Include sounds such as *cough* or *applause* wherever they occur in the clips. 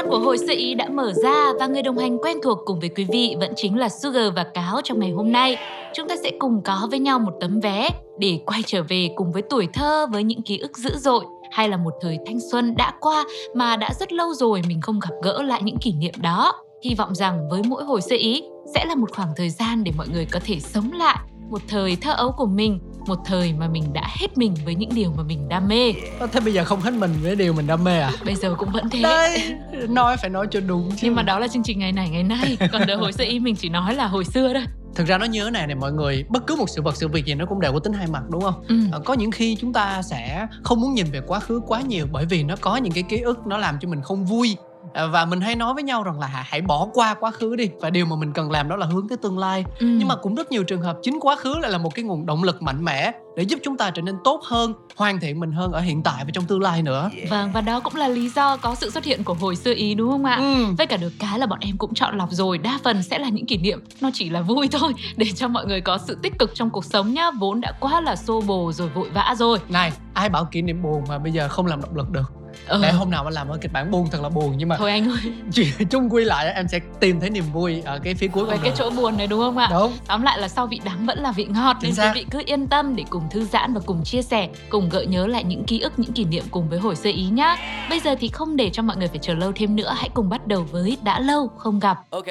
gian của hội sự ý đã mở ra và người đồng hành quen thuộc cùng với quý vị vẫn chính là Sugar và Cáo trong ngày hôm nay. Chúng ta sẽ cùng có với nhau một tấm vé để quay trở về cùng với tuổi thơ với những ký ức dữ dội hay là một thời thanh xuân đã qua mà đã rất lâu rồi mình không gặp gỡ lại những kỷ niệm đó. Hy vọng rằng với mỗi hồi sơ ý sẽ là một khoảng thời gian để mọi người có thể sống lại một thời thơ ấu của mình, một thời mà mình đã hết mình với những điều mà mình đam mê. Thế bây giờ không hết mình với điều mình đam mê à? Bây giờ cũng vẫn thế. Đấy, nói phải nói cho đúng chứ. Nhưng mà đó là chương trình ngày này ngày nay Còn đời hồi xưa ý mình chỉ nói là hồi xưa thôi Thực ra nó nhớ này này mọi người, bất cứ một sự vật sự việc gì nó cũng đều có tính hai mặt đúng không? ừ. Ờ, Có những khi chúng ta sẽ không muốn nhìn về quá khứ quá nhiều bởi vì nó có những cái ký ức nó làm cho mình không vui và mình hay nói với nhau rằng là hãy bỏ qua quá khứ đi. Và điều mà mình cần làm đó là hướng tới tương lai. Ừ. nhưng mà cũng rất nhiều trường hợp chính quá khứ lại là một cái nguồn động lực mạnh mẽ để giúp chúng ta trở nên tốt hơn hoàn thiện mình hơn ở hiện tại và trong tương lai nữa. Vâng và đó cũng là lý do có sự xuất hiện của hồi xưa ý đúng không ạ? Ừ. Với cả được cái là bọn em cũng chọn lọc rồi. Đa phần sẽ là những kỷ niệm Nó chỉ là vui *laughs* thôi Để cho mọi người có sự tích cực trong cuộc sống nhá. Vốn đã quá là xô bồ rồi vội vã rồi. Này ai bảo kỷ niệm buồn mà bây giờ không làm động lực được ừ. để hôm nào mà làm ở kịch bản buồn thật là buồn nhưng mà Thôi anh ơi. *laughs* Chung quy lại em sẽ tìm thấy niềm vui ở cái phía cuối con cái chỗ buồn này đúng không ạ? Đúng. Tóm lại là sau vị đắng vẫn là vị ngọt Chính Nên quý vị cứ yên tâm để cùng thư giãn và cùng chia sẻ Cùng gợi nhớ lại những ký ức, những kỷ niệm cùng với hồi sơ ý nhá. Bây giờ thì không để cho mọi người phải chờ lâu thêm nữa Hãy cùng bắt đầu với Đã Lâu Không Gặp. Ok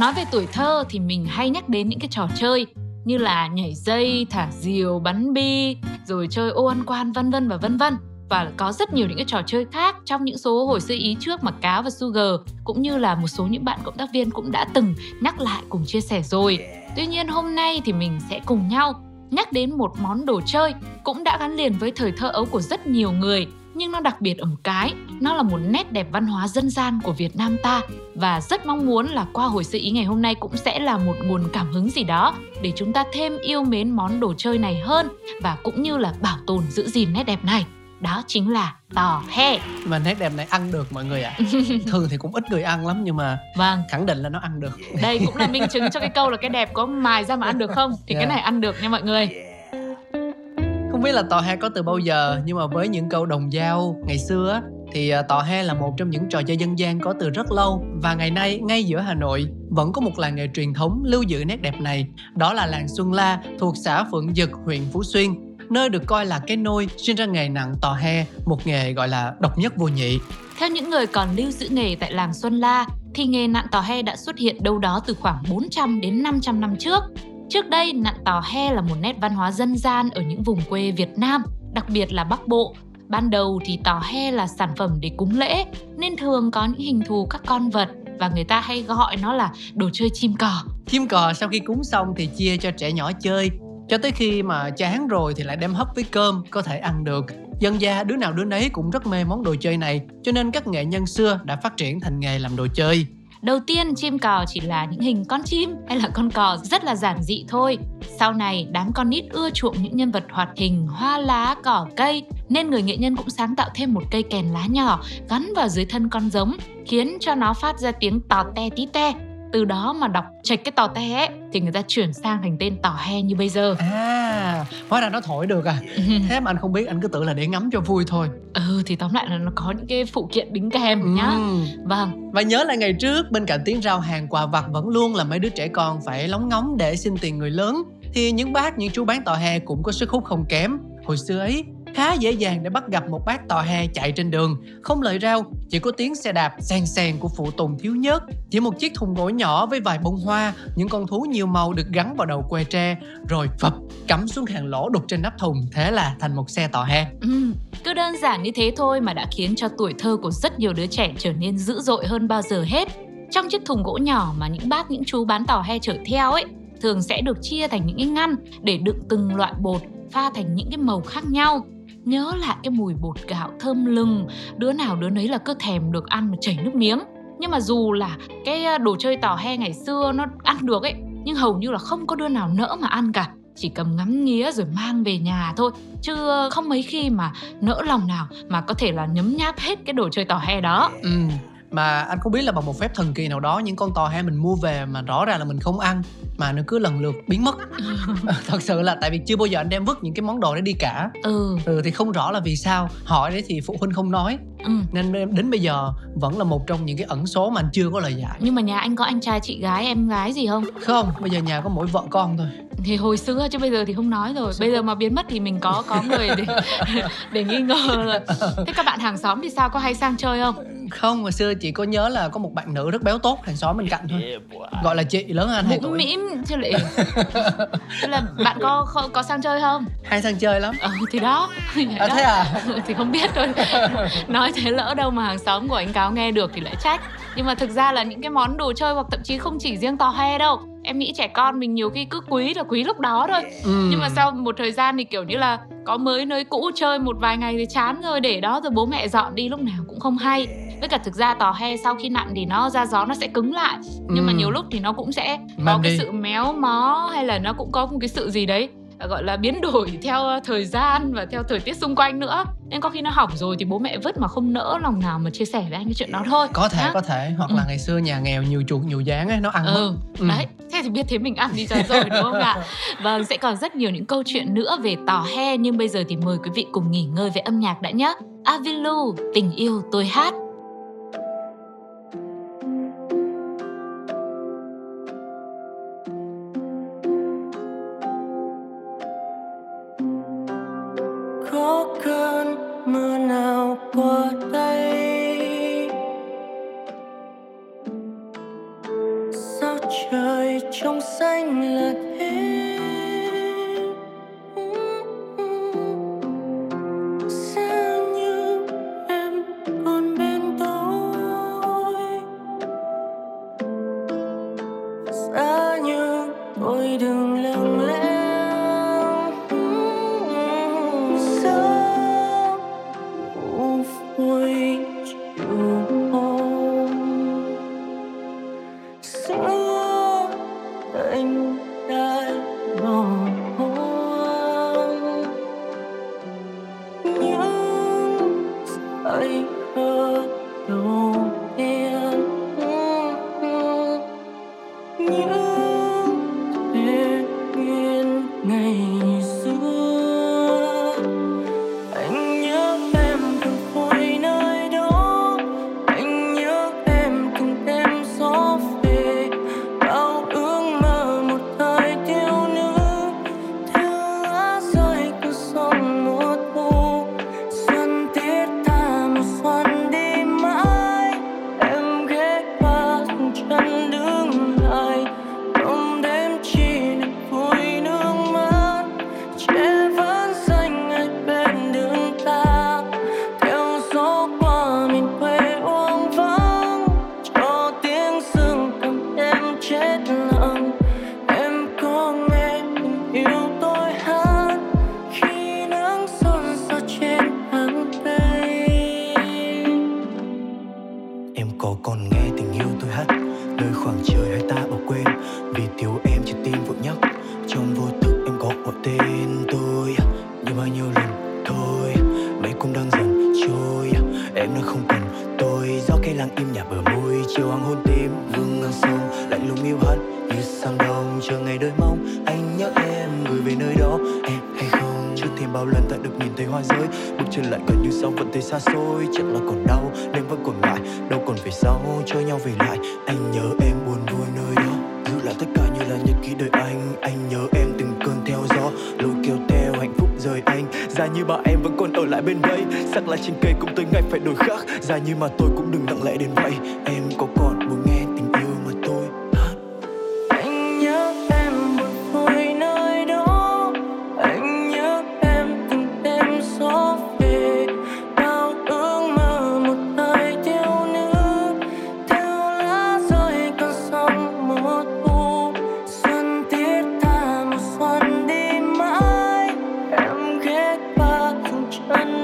Nói về tuổi thơ thì mình hay nhắc đến những cái trò chơi như là nhảy dây, thả diều, bắn bi, rồi chơi ô ăn quan vân vân và vân vân. Và có rất nhiều những cái trò chơi khác trong những số hồi xưa ý trước mà Cá và Sugar cũng như là một số những bạn cộng tác viên cũng đã từng nhắc lại cùng chia sẻ rồi. Tuy nhiên hôm nay thì mình sẽ cùng nhau nhắc đến một món đồ chơi cũng đã gắn liền với thời thơ ấu của rất nhiều người nhưng nó đặc biệt ở một cái nó là một nét đẹp văn hóa dân gian của Việt Nam ta và rất mong muốn là qua hồi sự ý ngày hôm nay cũng sẽ là một nguồn cảm hứng gì đó để chúng ta thêm yêu mến món đồ chơi này hơn và cũng như là bảo tồn giữ gìn nét đẹp này. Đó chính là tò he. Mà nét đẹp này ăn được mọi người ạ. *laughs* Thường thì cũng ít người ăn lắm nhưng mà vâng. khẳng định là nó ăn được. Đây cũng là minh chứng cho cái câu là cái đẹp có mài ra mà ăn được không? Thì cái Yeah. này ăn được nha mọi người không biết là tò he có từ bao giờ nhưng mà với những câu đồng dao ngày xưa thì à, tò he là một trong những trò chơi dân gian có từ rất lâu. Và ngày nay ngay giữa Hà Nội vẫn có một làng nghề truyền thống lưu giữ nét đẹp này. Đó là làng Xuân La thuộc xã Phượng Dực huyện Phú Xuyên nơi được coi là cái nôi sinh ra nghề nặng tò he một nghề gọi là độc nhất vô nhị. Theo những người còn lưu giữ nghề tại làng Xuân La, thì nghề nặng tò he đã xuất hiện đâu đó từ khoảng 400 đến 500 năm trước. Trước đây, nặn tò he là một nét văn hóa dân gian ở những vùng quê Việt Nam, đặc biệt là Bắc Bộ. Ban đầu thì tò he là sản phẩm để cúng lễ, nên thường có những hình thù các con vật và người ta hay gọi nó là đồ chơi chim cò. chim cò sau khi cúng xong thì chia cho trẻ nhỏ chơi cho tới khi mà chán rồi thì lại đem hấp với cơm có thể ăn được dân gia đứa nào đứa nấy cũng rất mê món đồ chơi này cho nên các nghệ nhân xưa đã phát triển thành nghề làm đồ chơi Đầu tiên chim cò chỉ là những hình con chim hay là con cò rất là giản dị thôi. Sau này đám con nít ưa chuộng những nhân vật hoạt hình, hoa lá, cỏ cây nên người nghệ nhân cũng sáng tạo thêm một cây kèn lá nhỏ gắn vào dưới thân con giống khiến cho nó phát ra tiếng tò te tí te. Từ đó mà đọc chạch cái tò te ấy thì người ta chuyển sang thành tên tò he như bây giờ. à hóa ra nó thổi được à *laughs* thế mà anh không biết anh cứ tưởng là để ngắm cho vui thôi ừ thì tóm lại là nó có những cái phụ kiện đính kèm nhá. Ừm. Vâng, Và nhớ lại ngày trước bên cạnh tiếng rao hàng quà vặt vẫn luôn là mấy đứa trẻ con phải lóng ngóng để xin tiền người lớn thì những bác những chú bán tò he cũng có sức hút không kém hồi xưa ấy khá dễ dàng để bắt gặp một bác tò he chạy trên đường. Không lời rao chỉ có tiếng xe đạp sen sen của phụ tùng thiếu nhớt. Chỉ một chiếc thùng gỗ nhỏ với vài bông hoa những con thú nhiều màu được gắn vào đầu que tre rồi phập cắm xuống hàng lỗ đục trên nắp thùng thế là thành một xe tò he. Ừ, cứ đơn giản như thế thôi mà đã khiến cho tuổi thơ của rất nhiều đứa trẻ trở nên dữ dội hơn bao giờ hết. Trong chiếc thùng gỗ nhỏ mà những bác những chú bán tò he chở theo ấy thường sẽ được chia thành những cái ngăn để đựng từng loại bột pha thành những cái màu khác nhau nhớ lại cái mùi bột gạo thơm lừng, đứa nào đứa nấy là cứ thèm được ăn mà chảy nước miếng. Nhưng mà dù là cái đồ chơi tò he ngày xưa nó ăn được ấy, nhưng hầu như là không có đứa nào nỡ mà ăn cả. Chỉ cầm ngắm nghía rồi mang về nhà thôi, chứ không mấy khi mà nỡ lòng nào mà có thể là nhấm nháp hết cái đồ chơi tò he đó. Ừ mà anh không biết là bằng một phép thần kỳ nào đó những con tò he mình mua về mà rõ ràng là mình không ăn mà nó cứ lần lượt biến mất. *laughs* Thật sự là tại vì chưa bao giờ anh đem vứt những cái món đồ đấy đi cả. Ừ. Ừ thì không rõ là vì sao. Hỏi đấy thì phụ huynh không nói. Ừ. nên đến bây giờ vẫn là một trong những cái ẩn số mà anh chưa có lời giải. Nhưng mà nhà anh có anh trai chị gái em gái gì không? Không bây giờ nhà có mỗi vợ con thôi. Thì hồi xưa chứ bây giờ thì không nói rồi. Bây giờ mà biến mất thì mình có có người để *laughs* để nghi ngờ rồi. Thế các bạn hàng xóm thì sao? Có hay sang chơi không không hồi xưa chị có nhớ là có một bạn nữ rất béo tốt hàng xóm bên cạnh thôi. Gọi là chị lớn hơn hai tuổi. Mĩm chứ lại *laughs* thế là bạn có, có có sang chơi không? Hay sang chơi lắm. Ờ thì đó. À, thế à? *laughs* Thì không biết thôi. *laughs* Nói thế lỡ đâu mà hàng xóm của anh cáo nghe được thì lại trách. Nhưng mà thực ra là những cái món đồ chơi hoặc thậm chí không chỉ riêng tò he đâu. Em nghĩ trẻ con mình nhiều khi cứ quý là quý lúc đó thôi. Ừ. nhưng mà sau một thời gian thì kiểu như là có mới nơi cũ chơi một vài ngày thì chán rồi để đó rồi bố mẹ dọn đi lúc nào cũng không hay với cả thực ra tò he sau khi nặn thì nó ra gió nó sẽ cứng lại nhưng ừ. mà nhiều lúc thì nó cũng sẽ có Mang cái đi. sự méo mó hay là nó cũng có một cái sự gì đấy gọi là biến đổi *laughs* theo ờ, thời gian và theo thời tiết xung quanh nữa nên có khi nó hỏng rồi thì bố mẹ vứt mà không nỡ lòng nào mà chia sẻ với anh cái chuyện đó thôi có thể Hả? có thể hoặc ừ. là ngày xưa nhà nghèo nhiều chuột nhiều dáng ấy nó ăn ừ. mất ừ. đấy thế thì biết thế mình ăn đi cho rồi đúng không ạ *laughs* vâng sẽ còn rất nhiều những câu chuyện nữa về tò he nhưng bây giờ thì mời quý vị cùng nghỉ ngơi với âm nhạc đã nhé Avilu tình yêu tôi hát giá như thôi đừng lặng lẽ chờ ngày đợi mong. Anh nhớ em, gửi về nơi đó. Em hay không? Chưa thêm bao lần ta được nhìn thấy hoa rơi. Bước chân lại gần như sau, vẫn thấy xa xôi. Chắc là còn đau, đêm vẫn còn lại. Đâu còn về sau, cho nhau về lại. Anh nhớ em buồn vui nơi đó. Giữ lại tất cả như là nhật ký đời anh anh nhớ em từng cơn theo gió. Lối kêu theo hạnh phúc rời anh. Ra như bà em vẫn còn ở lại bên đây. Sắc lá trên cây cũng tới ngày phải đổi khác. Ra như mà tôi cũng đừng nặng lẽ đến vậy. Em có còn buồn dừng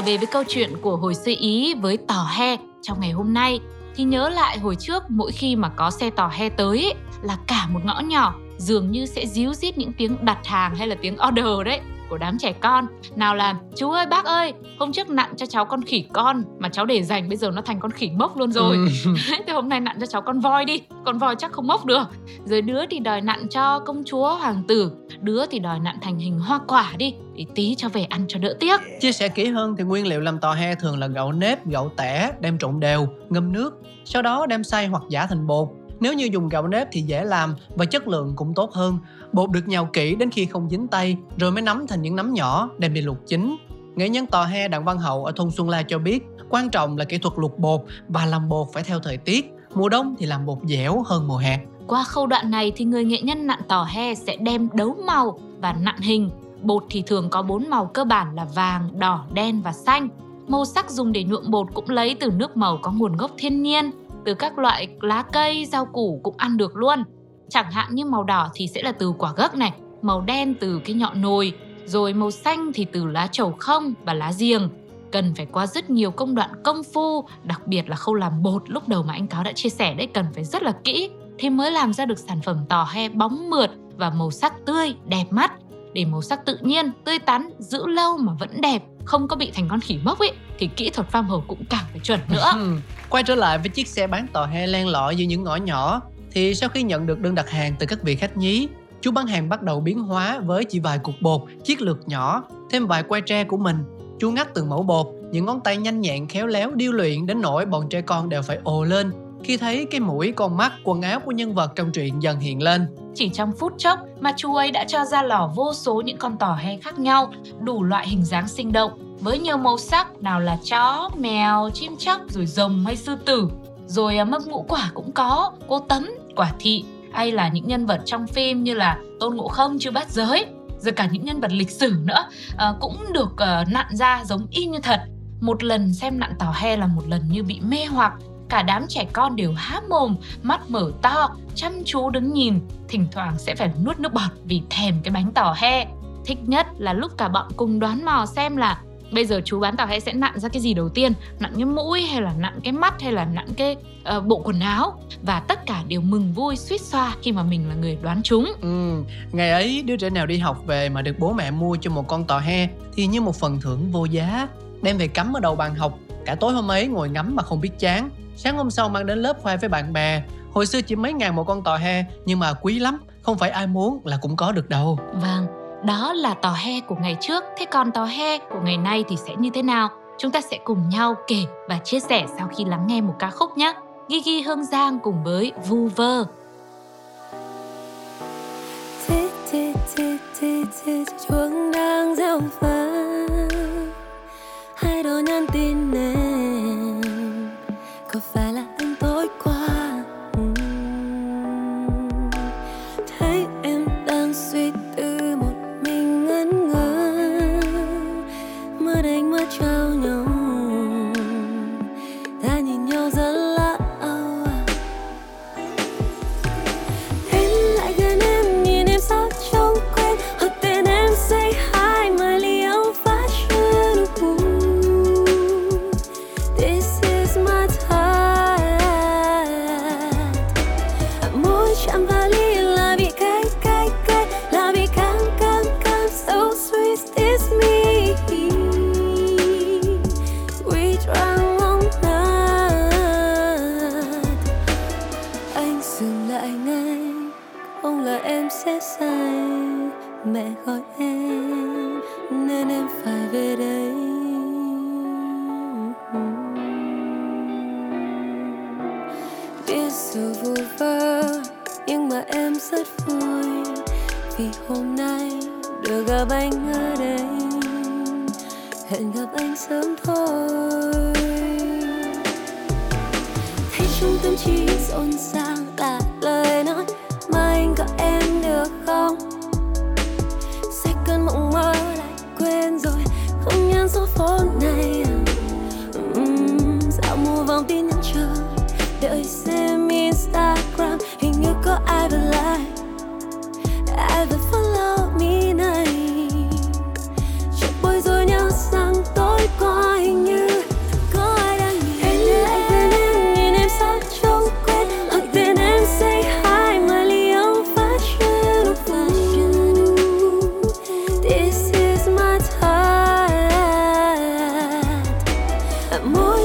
trở về với câu chuyện của hồi xưa Ý với tò he trong ngày hôm nay thì nhớ lại hồi trước mỗi khi mà có xe tò he tới ấy, là cả một ngõ nhỏ dường như sẽ díu dít những tiếng đặt hàng hay là tiếng order đấy của đám trẻ con nào là chú ơi bác ơi hôm trước nặn cho cháu con khỉ con mà cháu để dành bây giờ nó thành con khỉ mốc luôn rồi Ừ. *laughs* thì hôm nay nặn cho cháu con voi đi con voi chắc không mốc được rồi đứa thì đòi nặn cho công chúa hoàng tử đứa thì đòi nặn thành hình hoa quả đi để tí cho về ăn cho đỡ tiếc Chia sẻ kỹ hơn thì nguyên liệu làm tò he thường là gạo nếp, gạo tẻ, đem trộn đều, ngâm nước, sau đó đem xay hoặc giả thành bột. Nếu như dùng gạo nếp thì dễ làm và chất lượng cũng tốt hơn. Bột được nhào kỹ đến khi không dính tay, rồi mới nắm thành những nắm nhỏ, đem đi luộc chín. Nghệ nhân tò he Đặng Văn Hậu ở thôn Xuân La cho biết, quan trọng là kỹ thuật luộc bột và làm bột phải theo thời tiết. Mùa đông thì làm bột dẻo hơn mùa hè. Qua khâu đoạn này thì người nghệ nhân nặn tò he sẽ đem đấu màu và nặn hình. Bột thì thường có bốn màu cơ bản là vàng, đỏ, đen và xanh. Màu sắc dùng để nhuộm bột cũng lấy từ nước màu có nguồn gốc thiên nhiên, từ các loại lá cây, rau củ cũng ăn được luôn. Chẳng hạn như màu đỏ thì sẽ là từ quả gấc này, màu đen từ cái nhọn nồi, rồi màu xanh thì từ lá trầu không và lá giềng. Cần phải qua rất nhiều công đoạn công phu, đặc biệt là khâu làm bột lúc đầu mà anh Cáo đã chia sẻ đấy cần phải rất là kỹ thì mới làm ra được sản phẩm tò he bóng mượt và màu sắc tươi, đẹp mắt. Để màu sắc tự nhiên, tươi tắn, giữ lâu mà vẫn đẹp, không có bị thành con khỉ mốc ấy thì kỹ thuật farm hầu cũng càng phải chuẩn nữa. *laughs* Quay trở lại với chiếc xe bán tò he len lỏi giữa những ngõ nhỏ thì sau khi nhận được đơn đặt hàng từ các vị khách nhí, chú bán hàng bắt đầu biến hóa với chỉ vài cục bột, chiếc lược nhỏ, thêm vài que tre của mình. Chú ngắt từng mẫu bột, những ngón tay nhanh nhẹn khéo léo điêu luyện đến nỗi bọn trẻ con đều phải ồ lên khi thấy cái mũi, con mắt, quần áo của nhân vật trong truyện dần hiện lên. Chỉ trong phút chốc mà chú ấy đã cho ra lò vô số những con tò he khác nhau, đủ loại hình dáng sinh động, với nhiều màu sắc, nào là chó, mèo, chim chóc, rồi rồng hay sư tử. Rồi à, mâm ngũ quả cũng có, cô tấm, quả thị, hay là những nhân vật trong phim như là Tôn Ngộ Không, chưa Bát Giới, rồi cả những nhân vật lịch sử nữa à, cũng được uh, nặn ra giống y như thật. Một lần xem nặn tò he là một lần như bị mê hoặc, cả đám trẻ con đều há mồm, mắt mở to, chăm chú đứng nhìn, thỉnh thoảng sẽ phải nuốt nước bọt vì thèm cái bánh tò he. Thích nhất là lúc cả bọn cùng đoán mò xem là bây giờ chú bán tò he sẽ nặn ra cái gì đầu tiên, nặn cái mũi hay là nặn cái mắt hay là nặn cái uh, bộ quần áo và tất cả đều mừng vui suýt xoa khi mà mình là người đoán chúng. Ừ, ngày ấy đứa trẻ nào đi học về mà được bố mẹ mua cho một con tò he thì như một phần thưởng vô giá, đem về cắm ở đầu bàn học. Cả tối hôm ấy ngồi ngắm mà không biết chán. Sáng hôm sau mang đến lớp khoe với bạn bè. Hồi xưa chỉ mấy ngàn một con tò he nhưng mà quý lắm, không phải ai muốn là cũng có được đâu. Vâng, đó là tò he của ngày trước, thế còn tò he của ngày nay thì sẽ như thế nào? Chúng ta sẽ cùng nhau kể và chia sẻ sau khi lắng nghe một ca khúc nhé. Gigi Hương Giang cùng với Vu Vơ. Chuông đang reo vang Hai đôi nhắn tin này vì hôm nay được gặp anh ở đây. Hẹn gặp anh sớm thôi. Thấy trong tâm trí rộn ràng là lời nói mà anh có em được không? Sẽ cơn mộng mơ lại quên rồi, không nhắn số phố này à? dạo mua vòng tin nhắn chờ đợi xem instagram hình như có ai vừa like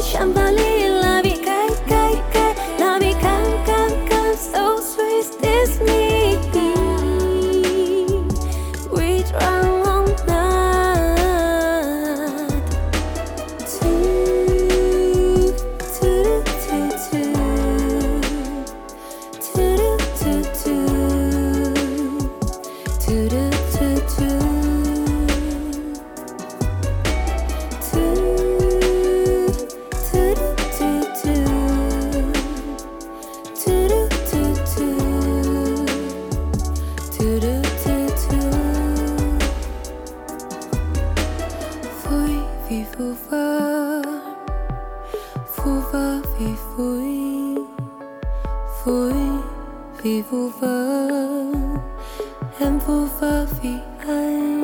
שם בלילה Em vu vơ vì anh.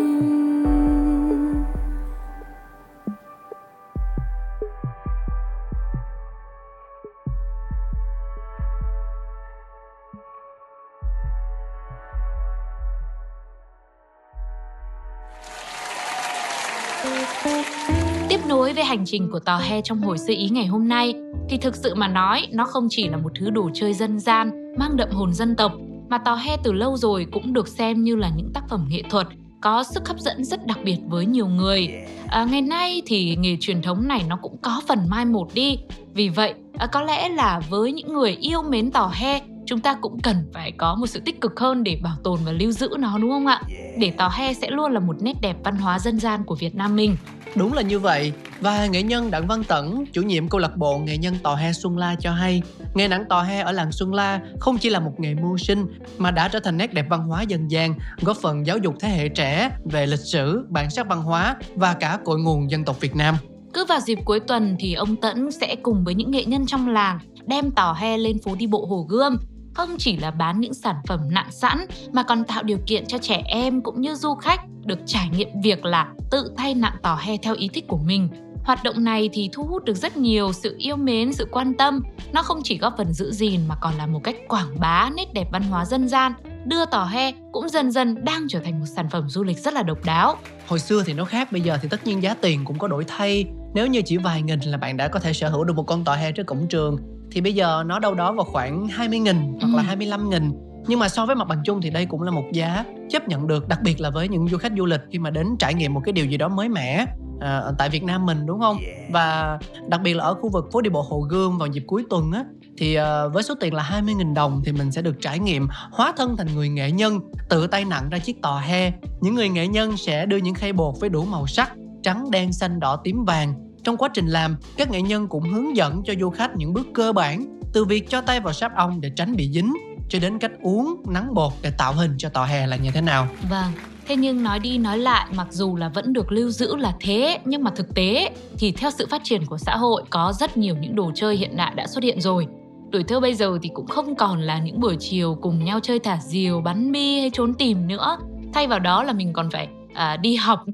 Tiếp nối với hành trình của Tò He trong hồi sơ ý ngày hôm nay, thì thực sự mà nói, nó không chỉ là một thứ đồ chơi dân gian, mang đậm hồn dân tộc mà Tò He từ lâu rồi cũng được xem như là những tác phẩm nghệ thuật có sức hấp dẫn rất đặc biệt với nhiều người. À, ngày nay thì nghề truyền thống này nó cũng có phần mai một đi. Vì vậy, à, có lẽ là với những người yêu mến Tò He, chúng ta cũng cần phải có một sự tích cực hơn để bảo tồn và lưu giữ nó đúng không ạ? Để Tò He sẽ luôn là một nét đẹp văn hóa dân gian của Việt Nam mình. Đúng là như vậy Và nghệ nhân Đặng Văn Tẩn, chủ nhiệm câu lạc bộ nghệ nhân Tò He Xuân La cho hay Nghề nặng Tò He ở làng Xuân La không chỉ là một nghề mưu sinh Mà đã trở thành nét đẹp văn hóa dân gian Góp phần giáo dục thế hệ trẻ về lịch sử, bản sắc văn hóa Và cả cội nguồn dân tộc Việt Nam Cứ vào dịp cuối tuần thì ông Tẫn sẽ cùng với những nghệ nhân trong làng đem tò he lên phố đi bộ Hồ Gươm. Không chỉ là bán những sản phẩm nặng sẵn mà còn tạo điều kiện cho trẻ em cũng như du khách được trải nghiệm việc là tự thay nặng tò he theo ý thích của mình. Hoạt động này thì thu hút được rất nhiều sự yêu mến, sự quan tâm. Nó không chỉ góp phần giữ gìn mà còn là một cách quảng bá nét đẹp văn hóa dân gian, đưa tò he cũng dần dần đang trở thành một sản phẩm du lịch rất là độc đáo. Hồi xưa thì nó khác, bây giờ thì tất nhiên giá tiền cũng có đổi thay Nếu như chỉ vài nghìn là bạn đã có thể sở hữu được một con tò he trước cổng trường thì bây giờ nó đâu đó vào khoảng 20 nghìn hoặc là Ừ. 25 nghìn Nhưng mà so với mặt bằng chung thì đây cũng là một giá chấp nhận được Đặc biệt là với những du khách du lịch khi mà đến trải nghiệm một cái điều gì đó mới mẻ à, tại Việt Nam mình đúng không? Và đặc biệt là ở khu vực phố đi bộ Hồ Gươm vào dịp cuối tuần á thì ờ, với số tiền là 20.000 đồng thì mình sẽ được trải nghiệm hóa thân thành người nghệ nhân tự tay nặng ra chiếc tò he. Những người nghệ nhân sẽ đưa những khay bột với đủ màu sắc trắng, đen, xanh, đỏ, tím, vàng. Trong quá trình làm, các nghệ nhân cũng hướng dẫn cho du khách những bước cơ bản từ việc cho tay vào sáp ong để tránh bị dính cho đến cách uống nắng bột để tạo hình cho tò he là như thế nào. Vâng, thế nhưng nói đi nói lại mặc dù là vẫn được lưu giữ là thế nhưng mà thực tế thì theo sự phát triển của xã hội có rất nhiều những đồ chơi hiện đại đã xuất hiện rồi. Tuổi thơ bây giờ thì cũng không còn là những buổi chiều cùng nhau chơi thả diều, bắn bi hay trốn tìm nữa. Thay vào đó là mình còn phải à, đi học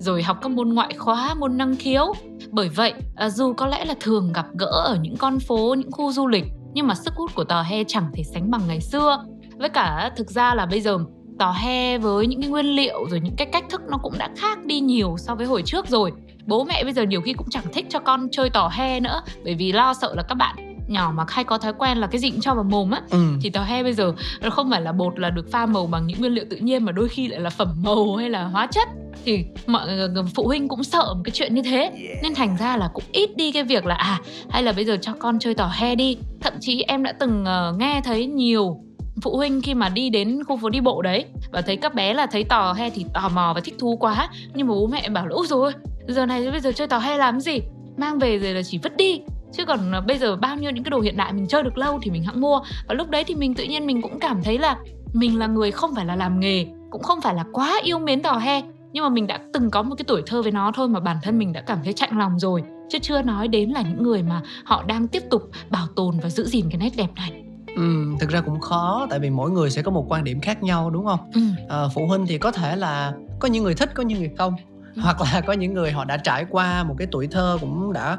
rồi học các môn ngoại khóa, môn năng khiếu. Bởi vậy, à, dù có lẽ là thường gặp gỡ ở những con phố, những khu du lịch nhưng mà sức hút của tò he chẳng thể sánh bằng ngày xưa. Với cả thực ra là bây giờ tò he với những cái nguyên liệu rồi những cái cách thức nó cũng đã khác đi nhiều so với hồi trước rồi. Bố mẹ bây giờ nhiều khi cũng chẳng thích cho con chơi tò he nữa bởi vì lo sợ là các bạn nhỏ mà hay có thói quen là cái gì cũng cho vào mồm á Ừ. thì tò he bây giờ nó không phải là bột là được pha màu bằng những nguyên liệu tự nhiên mà đôi khi lại là phẩm màu hay là hóa chất. Thì mọi phụ huynh cũng sợ một cái chuyện như thế. Nên thành ra là cũng ít đi cái việc là à hay là bây giờ cho con chơi tò he đi. Thậm chí em đã từng uh, nghe thấy nhiều phụ huynh khi mà đi đến khu phố đi bộ đấy và thấy các bé là thấy tò he thì tò mò và thích thú quá. Nhưng mà bố mẹ bảo là ôi rồi giờ này bây giờ chơi tò he làm gì? Mang về rồi là chỉ vứt đi chứ còn ờ, bây giờ bao nhiêu những cái đồ hiện đại mình chơi được lâu thì mình hẵng mua và lúc đấy thì mình tự nhiên mình cũng cảm thấy là mình là người không phải là làm nghề cũng không phải là quá yêu mến tò he nhưng mà mình đã từng có một cái tuổi thơ với nó thôi mà bản thân mình đã cảm thấy chạnh lòng rồi chứ chưa nói đến là những người mà họ đang tiếp tục bảo tồn và giữ gìn cái nét đẹp này Ừ, thực ra cũng khó tại vì mỗi người sẽ có một quan điểm khác nhau đúng không? Ừ. À, phụ huynh thì có thể là có những người thích có những người không ừ. hoặc là có những người họ đã trải qua một cái tuổi thơ cũng đã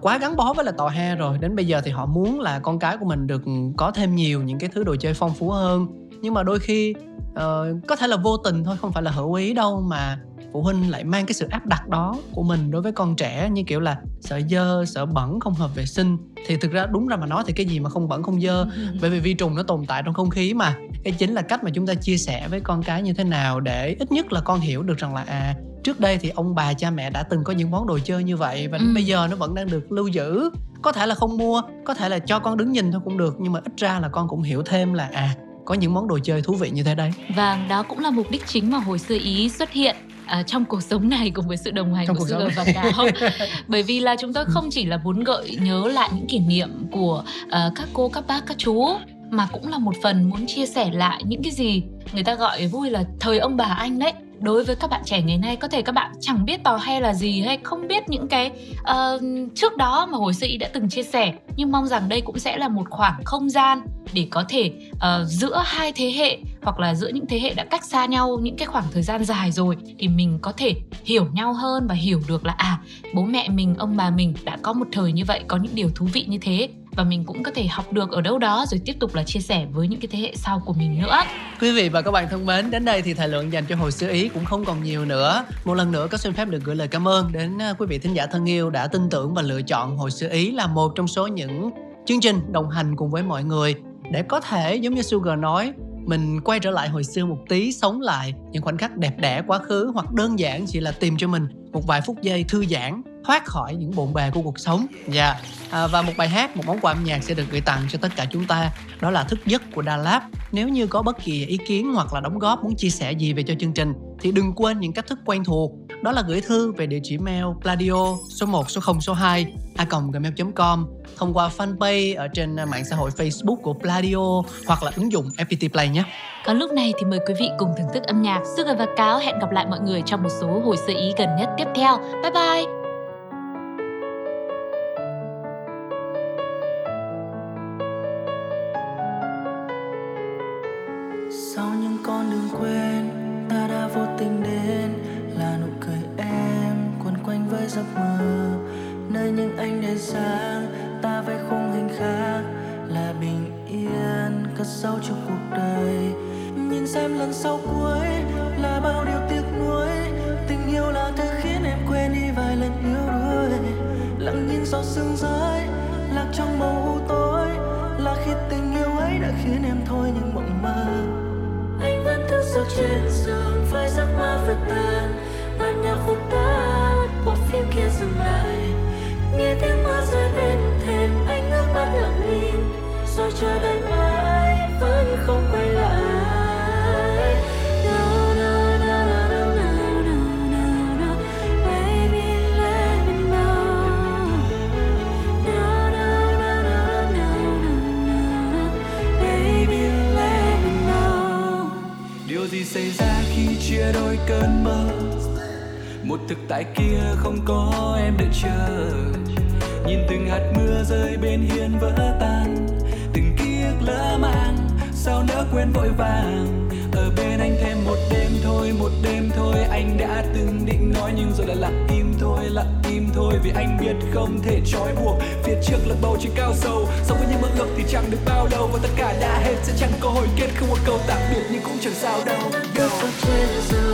quá gắn bó với là tò he rồi. Đến bây giờ thì họ muốn là con cái của mình được có thêm nhiều những cái thứ đồ chơi phong phú hơn. Nhưng mà đôi khi uh, có thể là vô tình thôi không phải là hữu ý đâu mà phụ huynh lại mang cái sự áp đặt đó của mình đối với con trẻ như kiểu là sợ dơ sợ bẩn không hợp vệ sinh. Thì thực ra đúng ra mà nói thì cái gì mà không bẩn không dơ. Ừ. bởi vì vi trùng nó tồn tại trong không khí mà. Cái chính là cách mà chúng ta chia sẻ với con cái như thế nào để ít nhất là con hiểu được rằng là à trước đây thì ông bà cha mẹ đã từng có những món đồ chơi như vậy và đến ừ. bây giờ nó vẫn đang được lưu giữ. Có thể là không mua có thể là cho con đứng nhìn thôi cũng được nhưng mà ít ra là con cũng hiểu thêm là à có những món đồ chơi thú vị như thế đấy. Và đó cũng là mục đích chính mà hồi xưa ý xuất hiện À, trong cuộc sống này cùng với sự đồng hành trong của Sugar và Cáo *laughs* bởi vì là chúng tôi không chỉ là muốn gợi nhớ lại những kỷ niệm của uh, các cô các bác các chú mà cũng là một phần muốn chia sẻ lại những cái gì người ta gọi vui là thời ông bà anh đấy đối với các bạn trẻ ngày nay có thể các bạn chẳng biết tò he là gì hay không biết những cái uh, trước đó mà hồi sĩ đã từng chia sẻ nhưng mong rằng đây cũng sẽ là một khoảng không gian để có thể uh, giữa hai thế hệ hoặc là giữa những thế hệ đã cách xa nhau những cái khoảng thời gian dài rồi thì mình có thể hiểu nhau hơn và hiểu được là à bố mẹ mình ông bà mình đã có một thời như vậy có những điều thú vị như thế và mình cũng có thể học được ở đâu đó rồi tiếp tục là chia sẻ với những cái thế hệ sau của mình nữa. Quý vị và các bạn thân mến, đến đây thì thời lượng dành cho hồi xưa ý cũng không còn nhiều nữa. Một lần nữa có xin phép được gửi lời cảm ơn đến à, quý vị thính giả thân yêu đã tin tưởng và lựa chọn hồi xưa ý là một trong số những chương trình đồng hành cùng với mọi người để có thể giống như Sugar nói mình quay trở lại hồi xưa một tí sống lại những khoảnh khắc đẹp đẽ quá khứ hoặc đơn giản chỉ là tìm cho mình một vài phút giây thư giãn thoát khỏi những bộn bề của cuộc sống dạ yeah. à, và một bài hát một món quà âm nhạc sẽ được gửi tặng cho tất cả chúng ta đó là thức giấc của Đà Lạt nếu như có bất kỳ ý kiến hoặc là đóng góp muốn chia sẻ gì về cho chương trình thì đừng quên những cách thức quen thuộc đó là gửi thư về địa chỉ mail pladio số 1 số 0 số 2 a gmail.com thông qua fanpage ở trên mạng xã hội Facebook của Pladio hoặc là ứng dụng FPT Play nhé. Còn lúc này thì mời quý vị cùng thưởng thức âm nhạc. Sugar và Cáo hẹn gặp lại mọi người trong một số hồi sơ ý gần nhất tiếp theo. Bye bye! Giấc mơ. Nơi những anh đèn sáng, ta vẽ khung hình khác là bình yên, cất sâu trong cuộc đời. Nhìn xem lần sau cuối là bao điều tiếc nuối. Tình yêu là thứ khiến em quên đi vài lần yêu đuối. Lặng nhìn giọt sương rơi, lạc trong màu u tối. Là khi tình yêu ấy đã khiến em thôi những mộng mơ. Anh vẫn thức giấc trên giường với giấc mơ vượt tan bản nhạc vụt tan phim kia dừng lại. Nghe tiếng mưa rơi bên thềm anh ngước mắt lặng im. Rồi chờ đợi mãi, vẫn không quay tại kia không có em đợi chờ. Nhìn từng hạt mưa rơi bên hiên vỡ tan. Từng ký ức lỡ mang, sao nỡ quên vội vàng. Ở bên anh thêm một đêm thôi, một đêm thôi. Anh đã từng định nói nhưng rồi lại lặng im thôi, lặng im thôi. Vì anh biết không thể trói buộc. Phía trước là bầu trời cao sâu. Sống với những mơ ước thì chẳng được bao lâu. Và tất cả đã hết sẽ chẳng có hồi kết. Không một câu tạm biệt nhưng cũng chẳng sao đâu. Go.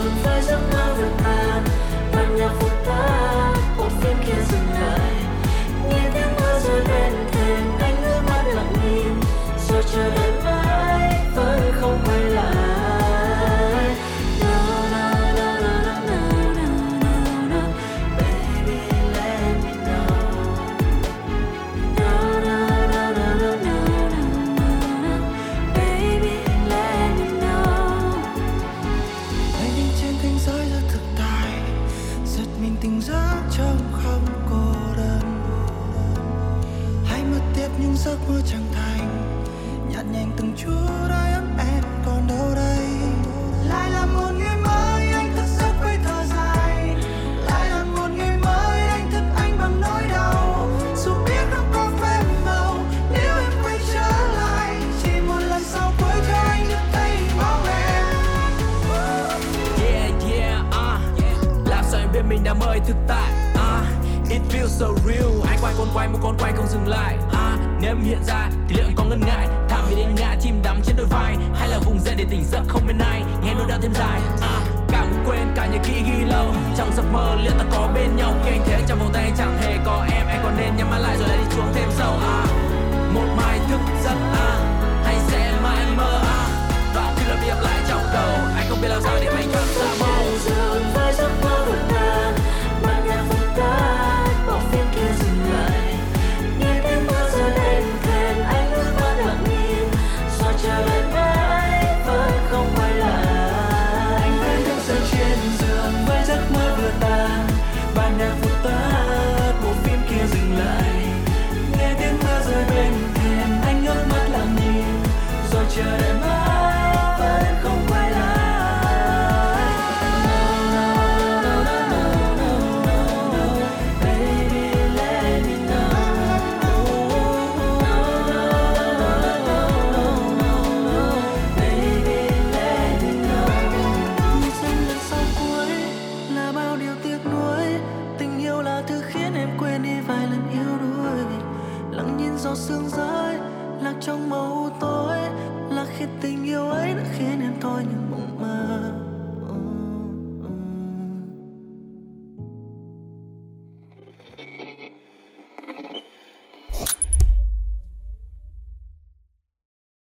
Thực tại uh. It feels so real Anh quay, con quay, một con quay không dừng lại uh. Nếu em hiện ra thì liệu em có ngân ngại Thảm vì đến ngã chim đắm trên đôi vai, Hay là vùng dậy để tỉnh giấc không bên ai Nghe nỗi đau thêm dài uh. Cả muốn quên, cả những kỹ ghi lâu Trong giấc mơ, liệu ta có bên nhau Khi anh thấy trong vòng tay chẳng hề có em Anh còn nên nhắm mắt lại rồi lại đi xuống thêm sâu uh. Một mai thức giấc uh. Hay sẽ mãi mơ uh. Đoạn khi lặp lại trong đầu, Anh không biết làm sao để anh thoát ra